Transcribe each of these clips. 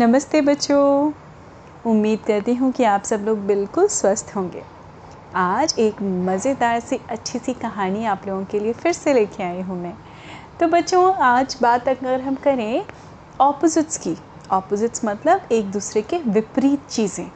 नमस्ते बच्चों। उम्मीद करती हूँ कि आप सब लोग बिल्कुल स्वस्थ होंगे। आज एक मज़ेदार सी, अच्छी सी कहानी आप लोगों के लिए फिर से लेके आई हूँ मैं। तो बच्चों, आज बात अगर हम करें ऑपोजिट्स की। ऑपोजिट्स मतलब एक दूसरे के विपरीत चीज़ें।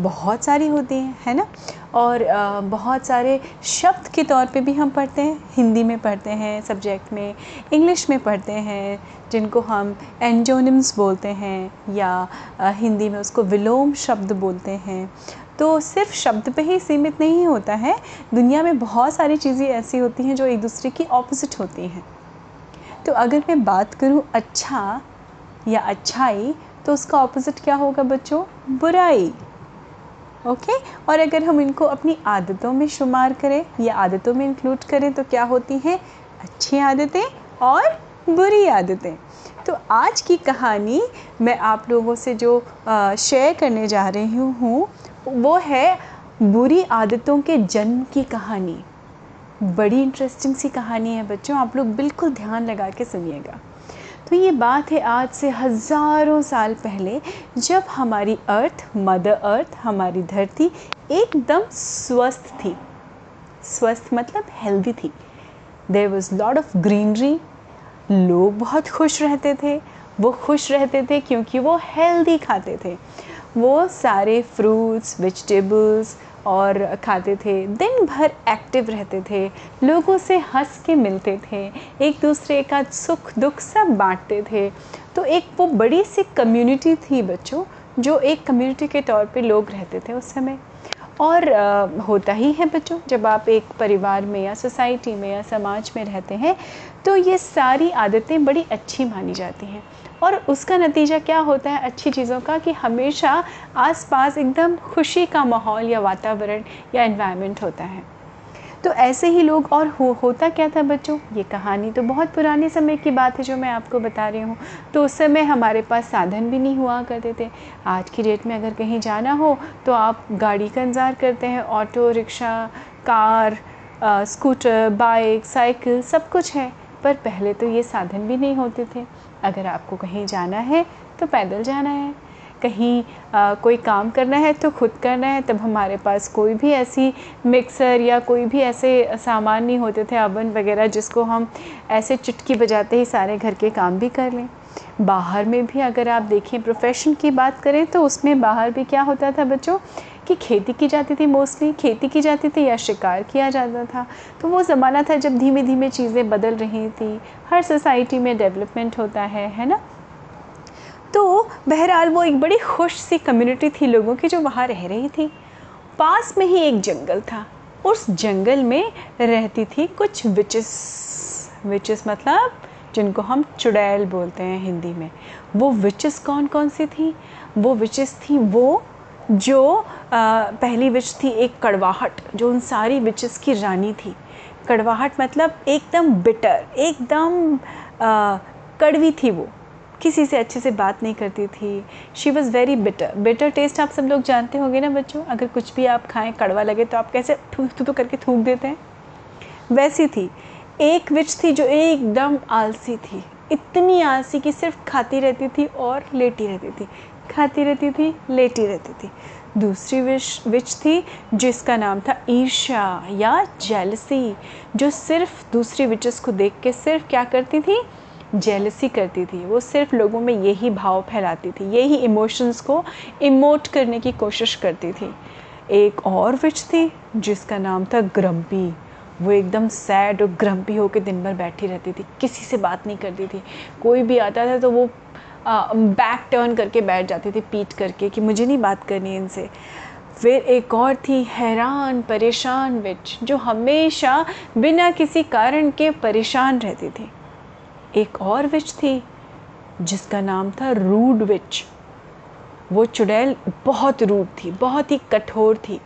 बहुत सारी होती हैं, है ना? और बहुत सारे शब्द के तौर पे भी हम पढ़ते हैं। हिंदी में पढ़ते हैं, सब्जेक्ट में, इंग्लिश में पढ़ते हैं, जिनको हम एंजोनिम्स बोलते हैं या हिंदी में उसको विलोम शब्द बोलते हैं। तो सिर्फ़ शब्द पे ही सीमित नहीं होता है। दुनिया में बहुत सारी चीज़ें ऐसी होती हैं जो एक दूसरे की ऑपोजिट होती हैं। तो अगर मैं बात करूँ अच्छा या अच्छाई तो उसका ऑपोजिट क्या होगा बच्चों? बुराई। ओके और अगर हम इनको अपनी आदतों में शुमार करें, या आदतों में इंक्लूड करें तो क्या होती हैं? अच्छी आदतें और बुरी आदतें। तो आज की कहानी मैं आप लोगों से जो शेयर करने जा रही हूँ वो है बुरी आदतों के जन्म की कहानी। बड़ी इंटरेस्टिंग सी कहानी है बच्चों, आप लोग बिल्कुल ध्यान लगा के सुनिएगा। तो ये बात है आज से हज़ारों साल पहले, जब हमारी अर्थ मदर अर्थ, हमारी धरती एकदम स्वस्थ थी। स्वस्थ मतलब हेल्दी थी। There was lot of greenery लोग बहुत खुश रहते थे। वो खुश रहते थे क्योंकि वो हेल्दी खाते थे। वो सारे फ्रूट्स वेजिटेबल्स और खाते थे दिन भर एक्टिव रहते थे लोगों से हंस के मिलते थे एक दूसरे का सुख दुख सब बांटते थे। तो एक वो बड़ी सी कम्युनिटी थी बच्चों जो एक कम्युनिटी के तौर पे लोग रहते थे उस समय। और आ, होता ही है बच्चों जब आप एक परिवार में या सोसाइटी में या समाज में रहते हैं तो ये सारी आदतें बड़ी अच्छी मानी जाती हैं। और उसका नतीजा क्या होता है अच्छी चीज़ों का कि हमेशा आसपास एकदम खुशी का माहौल या वातावरण या इन्वायरमेंट होता है। तो ऐसे ही लोग और हो, होता क्या था बच्चों? ये कहानी तो बहुत पुराने समय की बात है जो मैं आपको बता रही हूँ। तो उस समय हमारे पास साधन भी नहीं हुआ करते थे। आज की डेट में अगर कहीं जाना हो तो आप गाड़ी का इंतज़ार करते हैं। Auto, rickshaw, car scooter bike cycle सब कुछ है। पर पहले तो ये साधन भी नहीं होते थे। अगर आपको कहीं जाना है तो पैदल जाना है। कहीं आ, कोई काम करना है तो खुद करना है। तब हमारे पास कोई भी ऐसी मिक्सर या कोई भी ऐसे सामान नहीं होते थे अवन वगैरह जिसको हम ऐसे चुटकी बजाते ही सारे घर के काम भी कर लें। बाहर में भी अगर आप देखें प्रोफेशन की बात करें तो उसमें बाहर भी क्या होता था बच्चों? कि खेती की जाती थी मोस्टली खेती की जाती थी या शिकार किया जाता था। तो वो ज़माना था जब धीमे धीमे चीज़ें बदल रही थी। हर सोसाइटी में डेवलपमेंट होता है है ना? तो बहरहाल वो एक बड़ी खुश सी कम्युनिटी थी लोगों की जो वहाँ रह रही थी। पास में ही एक जंगल था। उस जंगल में रहती थी कुछ विचेस विचेस मतलब जिनको हम चुड़ैल बोलते हैं हिंदी में। वो विचेस कौन कौन सी थी? वो विचेस थी वो जो पहली विच थी एक कड़वाहट, जो उन सारी विचेस की रानी थी। कड़वाहट मतलब एकदम बिटर एकदम कड़वी थी वो। किसी से अच्छे से बात नहीं करती थी। She was very bitter bitter taste आप सब लोग जानते होंगे ना बच्चों? अगर कुछ भी आप खाएँ, कड़वा लगे तो आप कैसे थूक थू करके थूक देते हैं? वैसी थी। एक विच थी जो एकदम आलसी थी। इतनी आलसी कि सिर्फ़ खाती रहती थी और लेटी रहती थी। खाती रहती थी, लेटी रहती थी। दूसरी विश, विच थी, जिसका नाम था ईर्ष्या या जेलसी जो सिर्फ़ दूसरी विचेस को देख के सिर्फ़ क्या करती थी? जेलसी करती थी। वो सिर्फ़ लोगों में यही भाव फैलाती थी, यही इमोशंस को इमोट करने की कोशिश करती थी। एक और विच थी, जिसका नाम था ग्रम्पी वो एकदम सैड और ग्रम्पी होकर दिन भर बैठी रहती थी, किसी से बात नहीं करती थी। कोई भी आता था तो वो बैक टर्न करके बैठ जाती थी पीट करके कि मुझे नहीं बात करनी इनसे। फिर एक और थी, हैरान, परेशान विच जो हमेशा बिना किसी कारण के परेशान रहती थी। एक और विच थी, जिसका नाम था रूड विच वो चुड़ैल बहुत रूड थी, बहुत ही कठोर थी।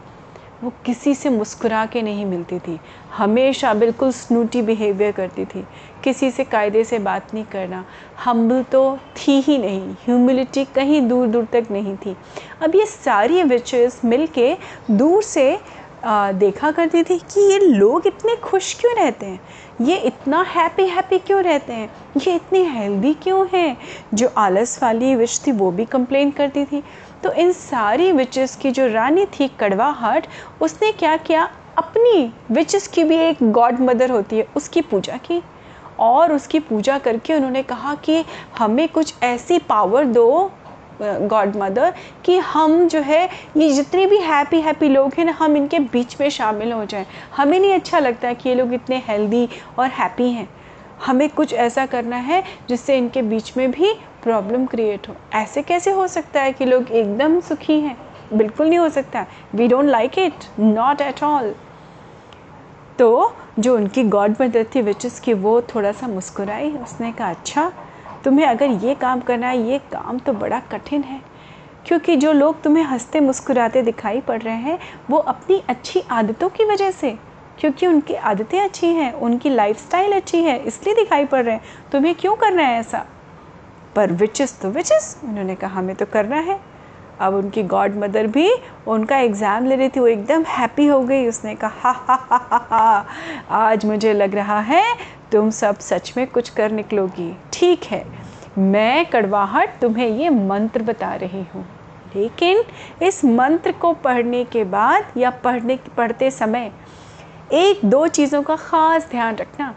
वो किसी से मुस्कुरा के नहीं मिलती थी। हमेशा बिल्कुल स्नूटी बिहेवियर करती थी। किसी से कायदे से बात नहीं करना। हम्बल तो थी ही नहीं। ह्यूमिलिटी कहीं दूर दूर तक नहीं थी। अब ये सारी विचेस मिल के दूर से आ, देखा करती थी कि ये लोग इतने खुश क्यों रहते हैं? ये इतना हैप्पी हैप्पी क्यों रहते हैं? ये इतनी हेल्दी क्यों हैं? जो आलस वाली विच थी वो भी कंप्लेन करती थी। तो इन सारी विचेस की जो रानी थी कड़वाहट, उसने क्या किया? अपनी विचेस की भी एक गॉड मदर होती है, उसकी पूजा की। और उसकी पूजा करके उन्होंने कहा कि हमें कुछ ऐसी पावर दो गॉड मदर कि हम जो है, ये जितने भी हैप्पी हैप्पी लोग हैं ना, हम इनके बीच में शामिल हो जाएँ। हमें नहीं अच्छा लगता है कि ये लोग इतने हेल्दी और हैप्पी हैं। हमें कुछ ऐसा करना है, जिससे इनके बीच में भी प्रॉब्लम क्रिएट हो। ऐसे कैसे हो सकता है कि लोग एकदम सुखी हैं? बिल्कुल नहीं हो सकता। We don't like it not at all तो जो उनकी गॉड मदर थी विच की वो थोड़ा सा मुस्कुराई, उसने कहा अच्छा तुम्हें अगर ये काम करना है, ये काम तो बड़ा कठिन है। क्योंकि जो लोग तुम्हें हँसते मुस्कुराते दिखाई पड़ रहे हैं, वो अपनी अच्छी आदतों की वजह से, क्योंकि उनकी आदतें अच्छी हैं, उनकी लाइफस्टाइल अच्छी है, इसलिए दिखाई पड़ रहे हैं। तुम्हें क्यों करना है ऐसा? पर विचेस तो विचेस उन्होंने कहा, हमें तो करना है। अब उनकी गॉड मदर भी उनका एग्ज़ाम ले रही थी, वो एकदम हैप्पी हो गई। उसने कहा हा हा हा हा, आज मुझे लग रहा है तुम सब सच में कुछ कर निकलोगी। ठीक है, मैं कड़वाहट तुम्हें ये मंत्र बता रही हूँ। लेकिन इस मंत्र को पढ़ने के बाद या पढ़ने, पढ़ते समय एक दो चीज़ों का ख़ास ध्यान रखना।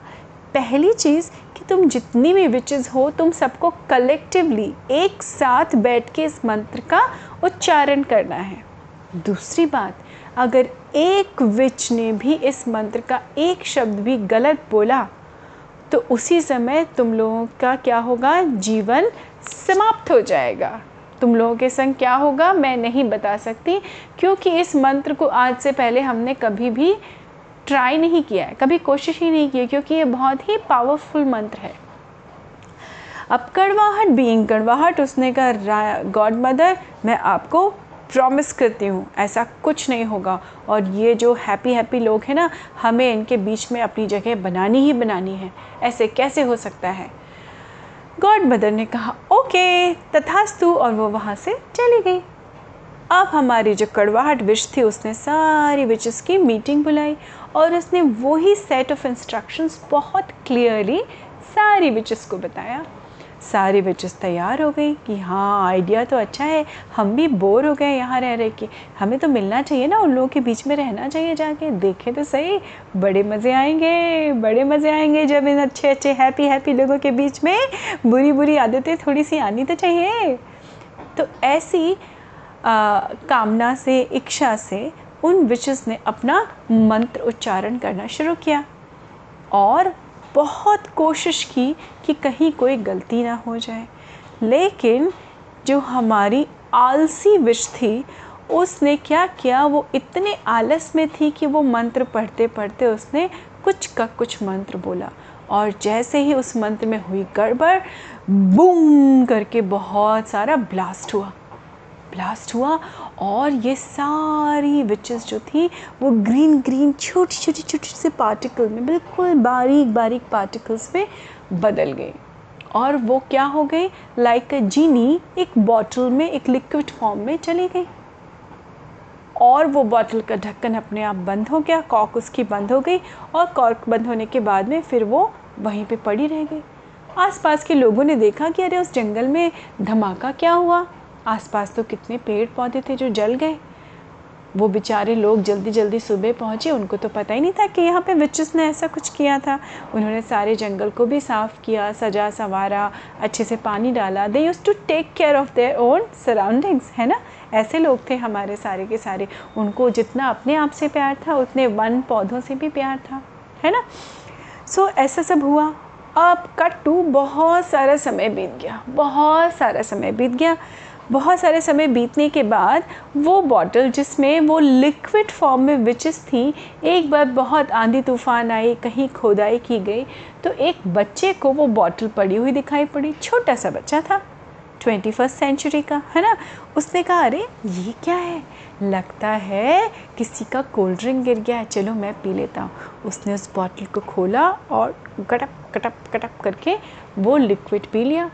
पहली चीज़ कि तुम जितनी भी विचेज़ हो, तुम सबको कलेक्टिवली एक साथ बैठ के इस मंत्र का उच्चारण करना है। दूसरी बात, अगर एक विच ने भी इस मंत्र का एक शब्द भी गलत बोला तो उसी समय तुम लोगों का क्या होगा? जीवन समाप्त हो जाएगा। तुम लोगों के संग क्या होगा? मैं नहीं बता सकती, क्योंकि इस मंत्र को आज से पहले हमने कभी भी ट्राई नहीं किया है, कभी कोशिश ही नहीं की है, क्योंकि ये बहुत ही पावरफुल मंत्र है। अब कड़वाहट बीइंग कड़वाहट उसने कहा गॉड मदर मैं आपको प्रॉमिस करती हूँ, ऐसा कुछ नहीं होगा। और ये जो हैप्पी हैप्पी लोग हैं ना, हमें इनके बीच में अपनी जगह बनानी ही बनानी है, ऐसे कैसे हो सकता है? गॉड मदर ने कहा, ओके, तथास्तु, और वो वहाँ से चली गई। अब हमारी जो कड़वाहट विश थी उसने सारी विचेस की मीटिंग बुलाई और उसने वही सेट ऑफ़ इंस्ट्रक्शंस बहुत क्लियरली सारी विचेस को बताया। सारी विचेस तैयार हो गई कि हाँ आइडिया तो अच्छा है, हम भी बोर हो गए यहाँ रह रहे कि। हमें तो मिलना चाहिए ना उन लोगों के बीच में रहना चाहिए जाके। देखें तो सही, बड़े मज़े आएँगे, बड़े मज़े आएँगे जब इन अच्छे अच्छे हैप्पी हैप्पी लोगों के बीच में बुरी बुरी आदतें थोड़ी सी आनी तो चाहिए। तो ऐसी कामना से, इच्छा से उन विचेस ने अपना मंत्र उच्चारण करना शुरू किया। और बहुत कोशिश की कि कहीं कोई गलती ना हो जाए। लेकिन जो हमारी आलसी विश थी, उसने क्या किया? वो इतने आलस में थी कि वो मंत्र पढ़ते पढ़ते उसने कुछ का कुछ मंत्र बोला। और जैसे ही उस मंत्र में हुई गड़बड़, बूम करके बहुत सारा ब्लास्ट हुआ। ब्लास्ट हुआ और ये सारी विचेस जो थी, वो ग्रीन ग्रीन छोटी छोटी छोटी से पार्टिकल में बिल्कुल बारीक बारीक पार्टिकल्स में बदल गई। और वो क्या हो गई? लाइक अ जीनी एक बॉटल में, एक लिक्विड फॉर्म में चली गई। और वो बॉटल का ढक्कन अपने आप बंद हो गया कॉक उसकी बंद हो गई और कॉर्क बंद होने के बाद में फिर वो वहीं पे पड़ी रह गई। आसपास के लोगों ने देखा कि अरे उस जंगल में धमाका क्या हुआ? आसपास तो कितने पेड़ पौधे थे जो जल गए। वो बेचारे लोग जल्दी जल्दी सुबह पहुँचे उनको तो पता ही नहीं था कि यहाँ पे विचेस ने ऐसा कुछ किया था। उन्होंने सारे जंगल को भी साफ़ किया सजा संवारा अच्छे से पानी डाला। They used to take care of their own surroundings है ना? ऐसे लोग थे हमारे सारे के सारे। उनको जितना अपने आप से प्यार था उतने वन पौधों से भी प्यार था है ना? सो so, ऐसा सब हुआ। अब कट टू बहुत सारा समय बीत गया बहुत सारा समय बीत गया। बहुत सारे समय बीतने के बाद वो बॉटल जिसमें वो लिक्विड फॉर्म में विचेस थी, एक बार बहुत आंधी तूफ़ान आई कहीं खोदाई की गई तो एक बच्चे को वो बॉटल पड़ी हुई दिखाई पड़ी, छोटा सा बच्चा था ट्वेंटी फ़र्स्ट सेंचुरी का, है ना? उसने कहा, अरे, ये क्या है? लगता है किसी का कोल्ड ड्रिंक गिर गया है। चलो, मैं पी लेता हूँ। उसने उस बॉटल को खोला और कटप कटप कटप करके वो लिक्विड पी लिया।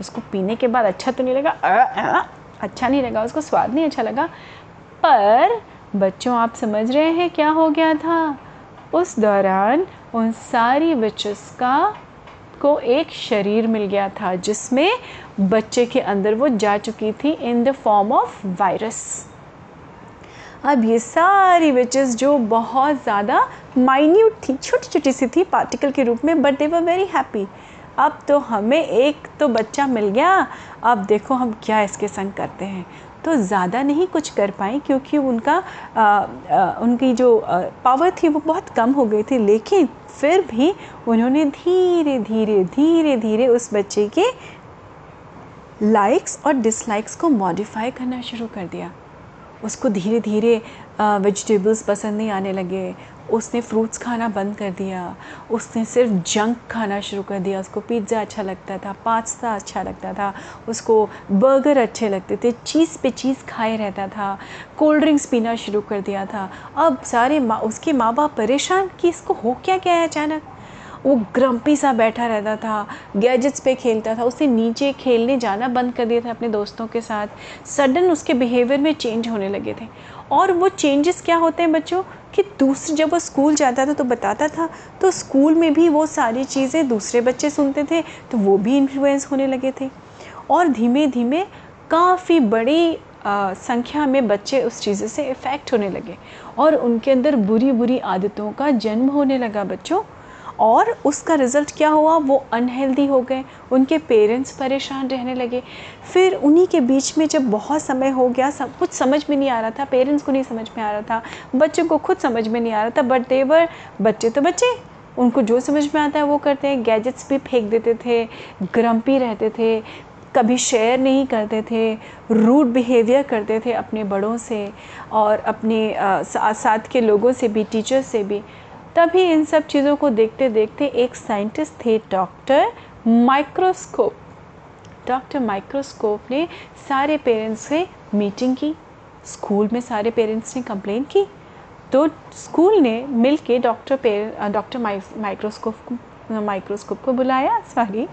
उसको पीने के बाद अच्छा तो नहीं लगा आ, आ, अच्छा नहीं लगा उसको स्वाद नहीं अच्छा लगा। पर बच्चों आप समझ रहे हैं क्या हो गया था? उस दौरान उन सारी विचेस का को एक शरीर मिल गया था जिसमें बच्चे के अंदर वो जा चुकी थी in the form of virus अब ये सारी विचेस जो बहुत ज़्यादा माइन्यूट थी छोटी छोटी सी थी पार्टिकल के रूप में but they were very happy अब तो हमें एक तो बच्चा मिल गया। अब देखो हम क्या इसके संग करते हैं। तो ज़्यादा नहीं कुछ कर पाए क्योंकि उनका आ, आ, उनकी जो पावर थी वो बहुत कम हो गई थी। लेकिन फिर भी उन्होंने धीरे धीरे धीरे धीरे उस बच्चे के लाइक्स और डिसलाइक्स को मॉडिफाई करना शुरू कर दिया। उसको धीरे धीरे वेजिटेबल्स पसंद नहीं आने लगे। उसने फ्रूट्स खाना बंद कर दिया। उसने सिर्फ़ जंक खाना शुरू कर दिया। उसको पिज़्ज़ा अच्छा लगता था पास्ता अच्छा लगता था, उसको बर्गर अच्छे लगते थे, चीज़ पे चीज़ खाए रहता था कोल्ड ड्रिंक्स पीना शुरू कर दिया था। अब सारे माँ, उसके माँ बाप परेशान कि इसको हो क्या क्या है अचानक? वो ग्रम्पी सा बैठा रहता था गैजेट्स पे खेलता था उसे नीचे खेलने जाना बंद कर दिया था अपने दोस्तों के साथ। सडन उसके बिहेवियर में चेंज होने लगे थे। और वो चेंजेस क्या होते हैं बच्चों? कि दूसरे जब वो स्कूल जाता था तो बताता था तो स्कूल में भी वो सारी चीज़ें दूसरे बच्चे सुनते थे तो वो भी इन्फ्लुएंस होने लगे थे। और धीमे धीमे काफ़ी बड़ी आ, संख्या में बच्चे उस चीज़ से इफ़ेक्ट होने लगे। और उनके अंदर बुरी बुरी आदतों का जन्म होने लगा बच्चों। और उसका रिज़ल्ट क्या हुआ? वो अनहेल्दी हो गए। उनके पेरेंट्स परेशान रहने लगे। फिर उन्हीं के बीच में जब बहुत समय हो गया, सब कुछ समझ में नहीं आ रहा था। पेरेंट्स को नहीं समझ में आ रहा था। बच्चों को खुद समझ में नहीं आ रहा था। बट देवर बच्चे तो बच्चे। उनको जो समझ में आता है वो करते हैं। गैजेट्स भी फेंक देते थे। ग्रम्पी रहते थे। कभी शेयर नहीं करते थे। रूड बिहेवियर करते थे अपने बड़ों से और अपने साथ के लोगों से भी टीचर्स से भी। तभी इन सब चीज़ों को देखते देखते एक साइंटिस्ट थे डॉक्टर माइक्रोस्कोप। डॉक्टर माइक्रोस्कोप ने सारे पेरेंट्स से मीटिंग की, स्कूल में सारे पेरेंट्स ने कंप्लेन की। तो स्कूल ने मिल के doctor parent doctor microscope microscope को बुलाया, सॉरी,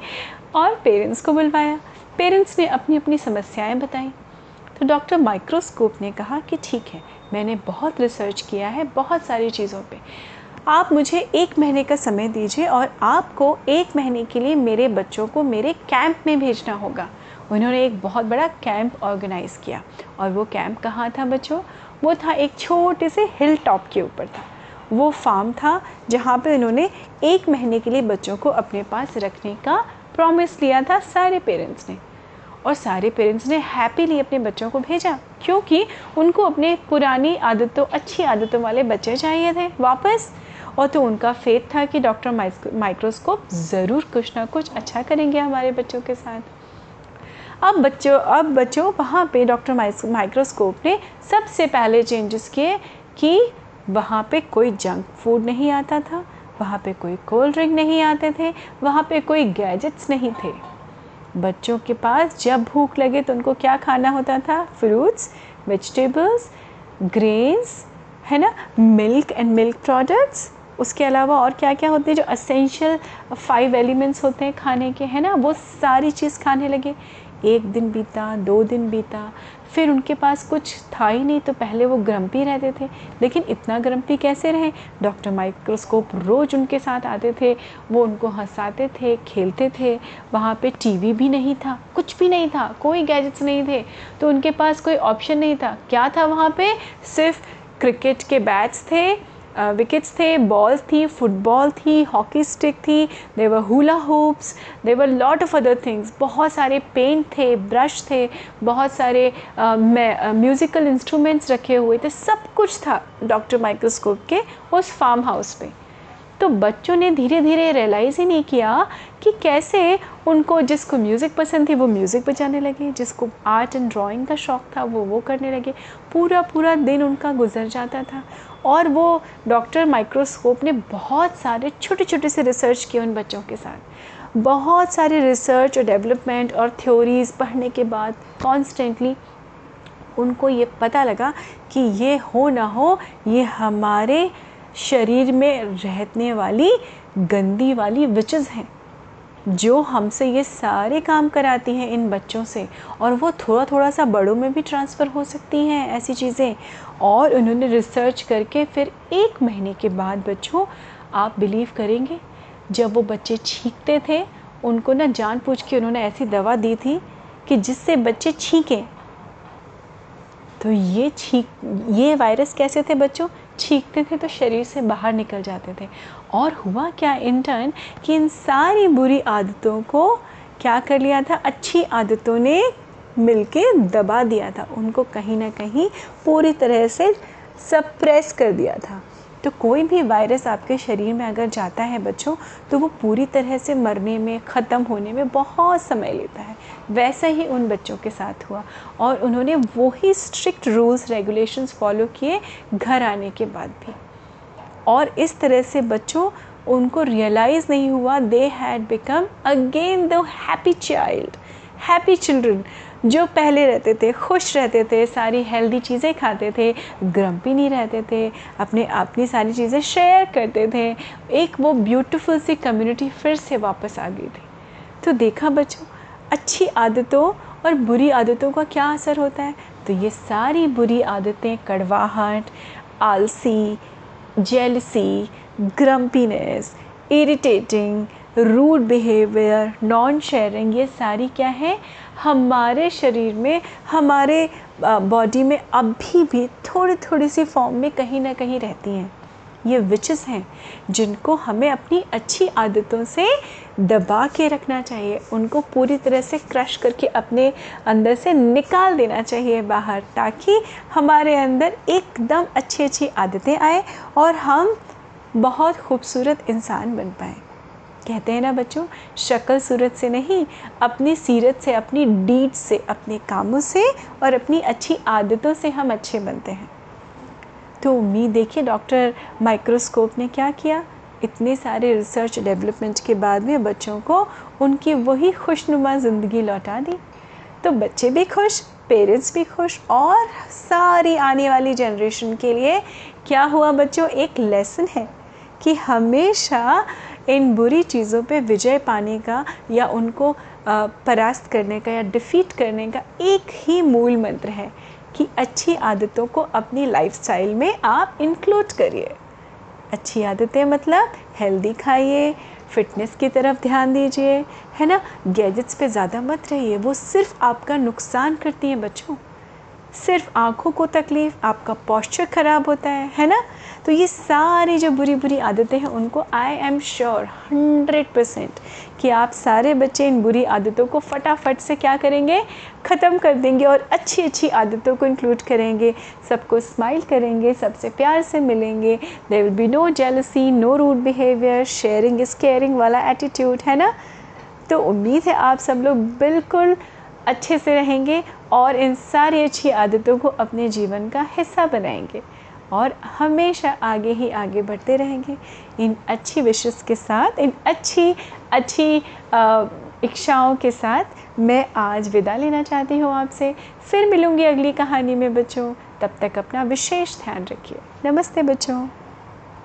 और पेरेंट्स को बुलवाया। पेरेंट्स ने अपनी अपनी समस्याएँ बताई। तो डॉक्टर माइक्रोस्कोप ने कहा कि ठीक है, मैंने बहुत रिसर्च किया है बहुत सारी चीज़ों पे। आप मुझे एक महीने का समय दीजिए और आपको एक महीने के लिए मेरे बच्चों को मेरे कैंप में भेजना होगा। उन्होंने एक बहुत बड़ा कैंप ऑर्गेनाइज़ किया। और वो कैंप कहाँ था बच्चों? वो था एक छोटे से हिल टॉप के ऊपर था। वो फार्म था जहाँ पे उन्होंने एक महीने के लिए बच्चों को अपने पास रखने का प्रॉमिस लिया था सारे पेरेंट्स ने। और सारे पेरेंट्स ने हैप्पीली अपने बच्चों को भेजा क्योंकि उनको अपने पुरानी आदतों, अच्छी आदतों वाले बच्चे चाहिए थे। वापस और तो उनका फेथ था कि डॉक्टर माइक्रोस्कोप ज़रूर कुछ ना कुछ अच्छा करेंगे हमारे बच्चों के साथ। अब बच्चों अब बच्चों, वहाँ पे डॉक्टर माइक्रोस्कोप ने सबसे पहले चेंजेस किए कि वहाँ पे कोई जंक फ़ूड नहीं आता था, वहाँ पे कोई कोल्ड ड्रिंक नहीं आते थे, वहाँ पे कोई गैजेट्स नहीं थे। बच्चों के पास जब भूख लगे तो उनको क्या खाना होता था? फ्रूट्स वेजिटेबल्स ग्रेन्स है ना? मिल्क एंड मिल्क प्रोडक्ट्स उसके अलावा और क्या क्या होते हैं जो असेंशियल फाइव एलिमेंट्स होते हैं खाने के, है ना? वो सारी चीज़ खाने लगे। एक दिन बीता, दो दिन बीता, फिर उनके पास कुछ था ही नहीं तो पहले वो ग्रम्पी रहते थे। लेकिन इतना ग्रम्पी कैसे रहे? डॉक्टर माइक्रोस्कोप रोज़ उनके साथ आते थे, वो उनको हंसाते थे, खेलते थे। वहाँ पे टीवी भी नहीं था, कुछ भी नहीं था, कोई गैजेट्स नहीं थे। तो उनके पास कोई ऑप्शन नहीं था। क्या था वहाँ पे? सिर्फ़ क्रिकेट के बैट्स थे विकेट्स थे बॉल थी फुटबॉल थी हॉकी स्टिक थी there were hula hoops there were lot of other things बहुत सारे पेंट थे ब्रश थे, बहुत सारे म्यूज़िकल इंस्ट्रूमेंट्स रखे हुए थे, सब कुछ था डॉक्टर माइक्रोस्कोप के उस फार्म हाउस पे। तो बच्चों ने धीरे धीरे रियलाइज़ ही नहीं किया कि कैसे उनको जिसको म्यूज़िक पसंद थी, वो म्यूज़िक बजाने लगे, जिसको आर्ट एंड ड्राइंग का शौक़ था, वो वो करने लगे। पूरा पूरा दिन उनका गुजर जाता था। और वो डॉक्टर माइक्रोस्कोप ने बहुत सारे छोटे छोटे से रिसर्च किए उन बच्चों के साथ। बहुत सारे रिसर्च और डेवलपमेंट और थ्योरीज़ पढ़ने के बाद कॉन्स्टेंटली उनको ये पता लगा कि ये हो ना हो, ये हमारे शरीर में रहने वाली, गंदी वाली विचेज़ हैं। जो हमसे ये सारे काम कराती हैं इन बच्चों से, और वो थोड़ा थोड़ा सा बड़ों में भी ट्रांसफ़र हो सकती हैं ऐसी चीज़ें। और उन्होंने रिसर्च करके फिर एक महीने के बाद बच्चों, आप बिलीव करेंगे, जब वो बच्चे छींकते थे, उनको ना जान पूछ के उन्होंने ऐसी दवा दी थी कि जिससे बच्चे छींकें। तो ये छींक, ये वायरस कैसे थे बच्चों? छींकते थे तो शरीर से बाहर निकल जाते थे। और हुआ क्या इंटर्न कि इन सारी बुरी आदतों को क्या कर लिया था? अच्छी आदतों ने मिलके दबा दिया था। उनको कहीं ना कहीं पूरी तरह से सप्रेस कर दिया था। तो कोई भी वायरस आपके शरीर में अगर जाता है बच्चों तो वो पूरी तरह से मरने में, ख़त्म होने में बहुत समय लेता है। वैसा ही उन बच्चों के साथ हुआ और उन्होंने वही स्ट्रिक्ट रूल्स रेगुलेशंस फॉलो किए घर आने के बाद भी। और इस तरह से बच्चों, उनको रियलाइज़ नहीं हुआ they had become again the happy child happy children, जो पहले रहते थे, खुश रहते थे, सारी हेल्दी चीज़ें खाते थे ग्रम्पी नहीं रहते थे, अपने अपनी सारी चीज़ें शेयर करते थे, एक वो ब्यूटीफुल सी कम्युनिटी फिर से वापस आ गई थी। तो देखा बच्चों, अच्छी आदतों और बुरी आदतों का क्या असर होता है? तो ये सारी बुरी आदतें, कड़वाहट, आलसी jealousy grumpiness irritating rude behaviour non sharing ये सारी क्या है? हमारे शरीर में, हमारे बॉडी में अभी भी थोड़ी थोड़ी सी फॉर्म में कहीं ना कहीं रहती हैं। ये विचेस हैं, जिनको हमें अपनी अच्छी आदतों से दबा के रखना चाहिए। उनको पूरी तरह से क्रश करके अपने अंदर से निकाल देना चाहिए बाहर, ताकि हमारे अंदर एकदम अच्छी अच्छी आदतें आए और हम बहुत खूबसूरत इंसान बन पाएँ। कहते हैं ना बच्चों, शक्ल सूरत से नहीं, अपनी सीरत से, अपनी डीड से, अपने कामों से और अपनी अच्छी आदतों से हम अच्छे बनते हैं। तो उम्मीद, देखिए डॉक्टर माइक्रोस्कोप ने क्या किया? इतने सारे रिसर्च डेवलपमेंट के बाद में बच्चों को उनकी वही खुशनुमा ज़िंदगी लौटा दी। तो बच्चे भी खुश, पेरेंट्स भी खुश और सारी आने वाली जनरेशन के लिए क्या हुआ बच्चों? एक लेसन है कि हमेशा इन बुरी चीज़ों पे विजय पाने का या उनको परास्त करने का या डिफ़ीट करने का एक ही मूल मंत्र है कि अच्छी आदतों को अपनी लाइफस्टाइल में आप इंक्लूड करिए। अच्छी आदतें मतलब हेल्दी खाइए फिटनेस की तरफ़ ध्यान दीजिए, है ना? गैजेट्स पे ज़्यादा मत रहिए, वो सिर्फ़ आपका नुकसान करती हैं बच्चों। सिर्फ़ आँखों को तकलीफ़, आपका पॉस्चर ख़राब होता है है ना? तो ये सारी जो बुरी बुरी आदतें हैं, उनको I am sure hundred percent कि आप सारे बच्चे इन बुरी आदतों को फटाफट से क्या करेंगे? ख़त्म कर देंगे और अच्छी अच्छी आदतों को इंक्लूड करेंगे। सबको स्माइल करेंगे, सबसे प्यार से मिलेंगे। There will be no jealousy no rude behaviour sharing is caring वाला एटीट्यूड है ना? तो उम्मीद है आप सब लोग बिल्कुल अच्छे से रहेंगे और इन सारी अच्छी आदतों को अपने जीवन का हिस्सा बनाएँगे और हमेशा आगे ही आगे बढ़ते रहेंगे। इन अच्छी विशेष के साथ, इन अच्छी अच्छी इच्छाओं के साथ मैं आज विदा लेना चाहती हूँ आपसे। फिर मिलूँगी अगली कहानी में बच्चों। तब तक अपना विशेष ध्यान रखिए। नमस्ते बच्चों।